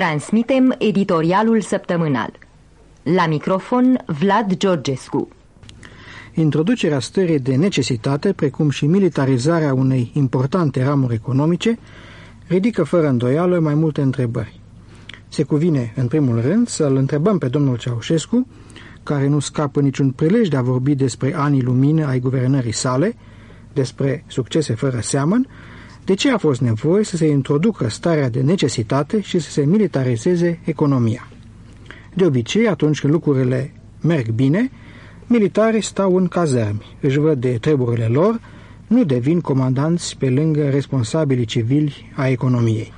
Transmitem editorialul săptămânal. La microfon Vlad Georgescu. Introducerea stării de necesitate, precum și militarizarea unei importante ramuri economice, ridică fără îndoială mai multe întrebări. Se cuvine, în primul rând, să-l întrebăm pe domnul Ceaușescu, care nu scapă niciun prilej de a vorbi despre anii lumină ai guvernării sale, despre succese fără seamăn, de ce a fost nevoie să se introducă starea de necesitate și să se militarizeze economia. De obicei, atunci când lucrurile merg bine, militarii stau în cazărmi, își văd de treburile lor, nu devin comandanți pe lângă responsabilii civili a economiei.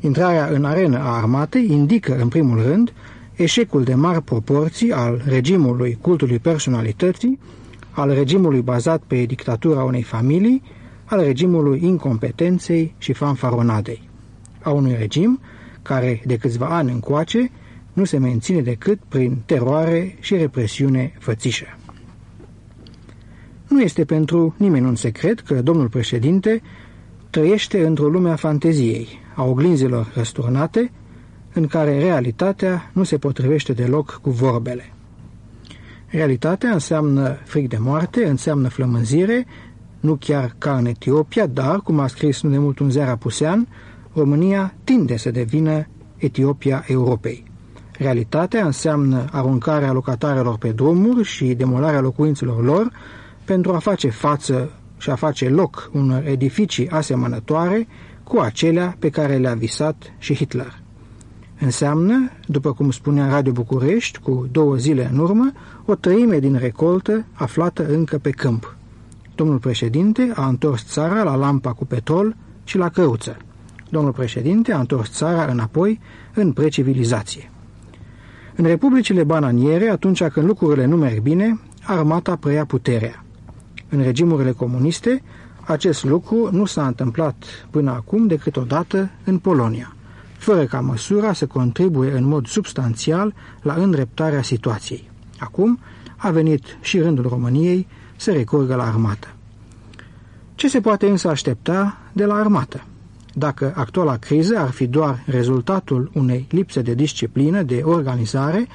Intrarea în arenă a armatei indică, în primul rând, eșecul de mari proporții al regimului cultului personalității, al regimului bazat pe dictatura unei familii, al regimului incompetenței și fanfaronadei, a unui regim care, de câțiva ani încoace, nu se menține decât prin teroare și represiune fățișă. Nu este pentru nimeni un secret că domnul președinte trăiește într-o lume a fanteziei, a oglinzilor răsturnate, în care realitatea nu se potrivește deloc cu vorbele. Realitatea înseamnă fric de moarte, înseamnă flămânzire, nu chiar ca în Etiopia, dar, cum a scris nu de mult un zear apusean, România tinde să devină Etiopia Europei. Realitatea înseamnă aruncarea locatarilor pe drumuri și demolarea locuințelor lor pentru a face față și a face loc unor edificii asemănătoare cu acelea pe care le-a visat și Hitler. Înseamnă, după cum spunea Radio București cu două zile în urmă, o treime din recoltă aflată încă pe câmp. Domnul președinte a întors țara la lampa cu petrol și la căruță. Domnul președinte a întors țara înapoi în precivilizație. În republicile bananiere, atunci când lucrurile nu merg bine, armata preia puterea. În regimurile comuniste, acest lucru nu s-a întâmplat până acum decât odată în Polonia, fără ca măsura să contribuie în mod substanțial la îndreptarea situației. Acum a venit și rândul României să recurgă la armată. Ce se poate însă aștepta de la armată? Dacă actuala criză ar fi doar rezultatul unei lipse de disciplină, de organizare,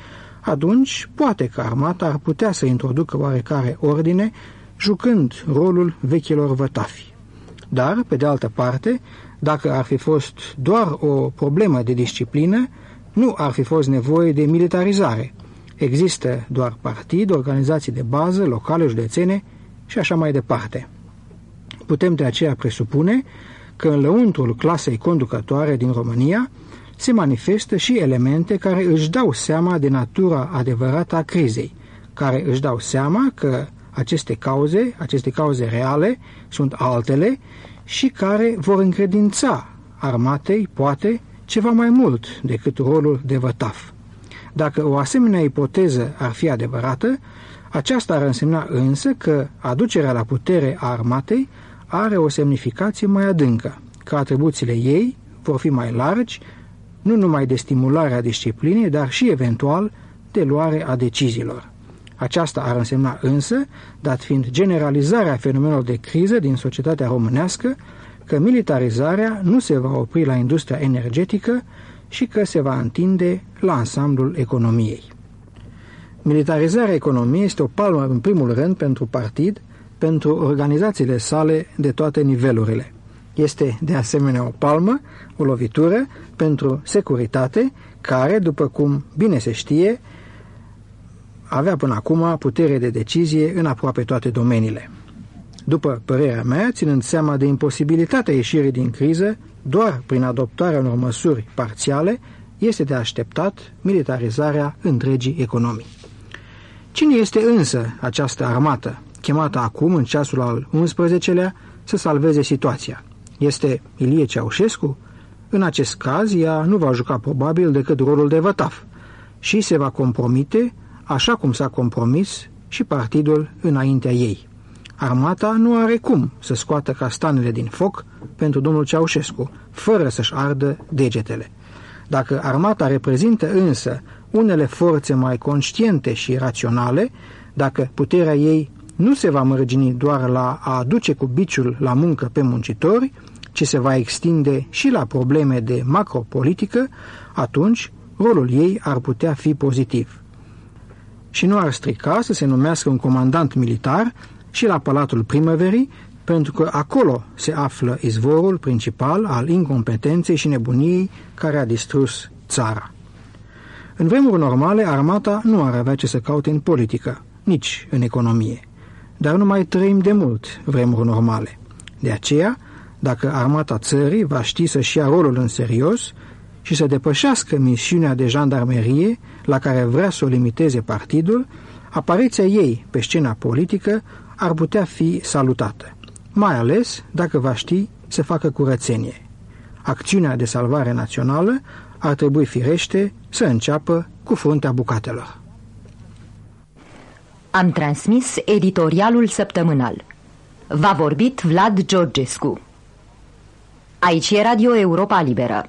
atunci poate că armata ar putea să introducă oarecare ordine, jucând rolul vechilor vătafi. Dar, pe de altă parte, dacă ar fi fost doar o problemă de disciplină, nu ar fi fost nevoie de militarizare. Există doar partid, organizații de bază, locale, județene și așa mai departe. Putem de aceea presupune că în lăuntrul clasei conducătoare din România se manifestă și elemente care își dau seama de natura adevărată a crizei, care își dau seama că aceste cauze, aceste cauze reale, sunt altele și care vor încredința armatei, poate, ceva mai mult decât rolul de vătaf. Dacă o asemenea ipoteză ar fi adevărată, aceasta ar însemna însă că aducerea la putere a armatei are o semnificație mai adâncă, că atribuțiile ei vor fi mai largi, nu numai de stimulare a disciplinei, dar și eventual de luare a deciziilor. Aceasta ar însemna însă, dat fiind generalizarea fenomenelor de criză din societatea românească, că militarizarea nu se va opri la industria energetică și că se va întinde la ansamblul economiei. Militarizarea economiei este o palmă în primul rând pentru partid, pentru organizațiile sale de toate nivelurile. Este de asemenea o palmă, o lovitură pentru securitate, care, după cum bine se știe, avea până acum putere de decizie în aproape toate domeniile. După părerea mea, ținând seama de imposibilitatea ieșirii din criză, doar prin adoptarea unor măsuri parțiale, este de așteptat militarizarea întregii economii. Cine este însă această armată chemată acum, în ceasul al 11-lea, să salveze situația. Este Ilie Ceaușescu? În acest caz, ea nu va juca probabil decât rolul de vătaf și se va compromite, așa cum s-a compromis și partidul înaintea ei. Armata nu are cum să scoată castanele din foc pentru domnul Ceaușescu, fără să-și ardă degetele. Dacă armata reprezintă însă unele forțe mai conștiente și raționale, dacă puterea ei nu se va mărgini doar la a aduce cu biciul la muncă pe muncitori, ce se va extinde și la probleme de macropolitică, atunci rolul ei ar putea fi pozitiv. Și nu ar strica să se numească un comandant militar și la Palatul Primăverii, pentru că acolo se află izvorul principal al incompetenței și nebuniei care a distrus țara. În vremuri normale, armata nu ar avea ce să caute în politică, nici în economie. Dar nu mai trăim de mult vremuri normale. De aceea, dacă armata țării va ști să-și ia rolul în serios și să depășească misiunea de jandarmerie la care vrea să o limiteze partidul, apariția ei pe scena politică ar putea fi salutată, mai ales dacă va ști să facă curățenie. Acțiunea de salvare națională ar trebui firește să înceapă cu fruntea bucatelor. Am transmis editorialul săptămânal. V-a vorbit Vlad Georgescu. Aici e Radio Europa Liberă.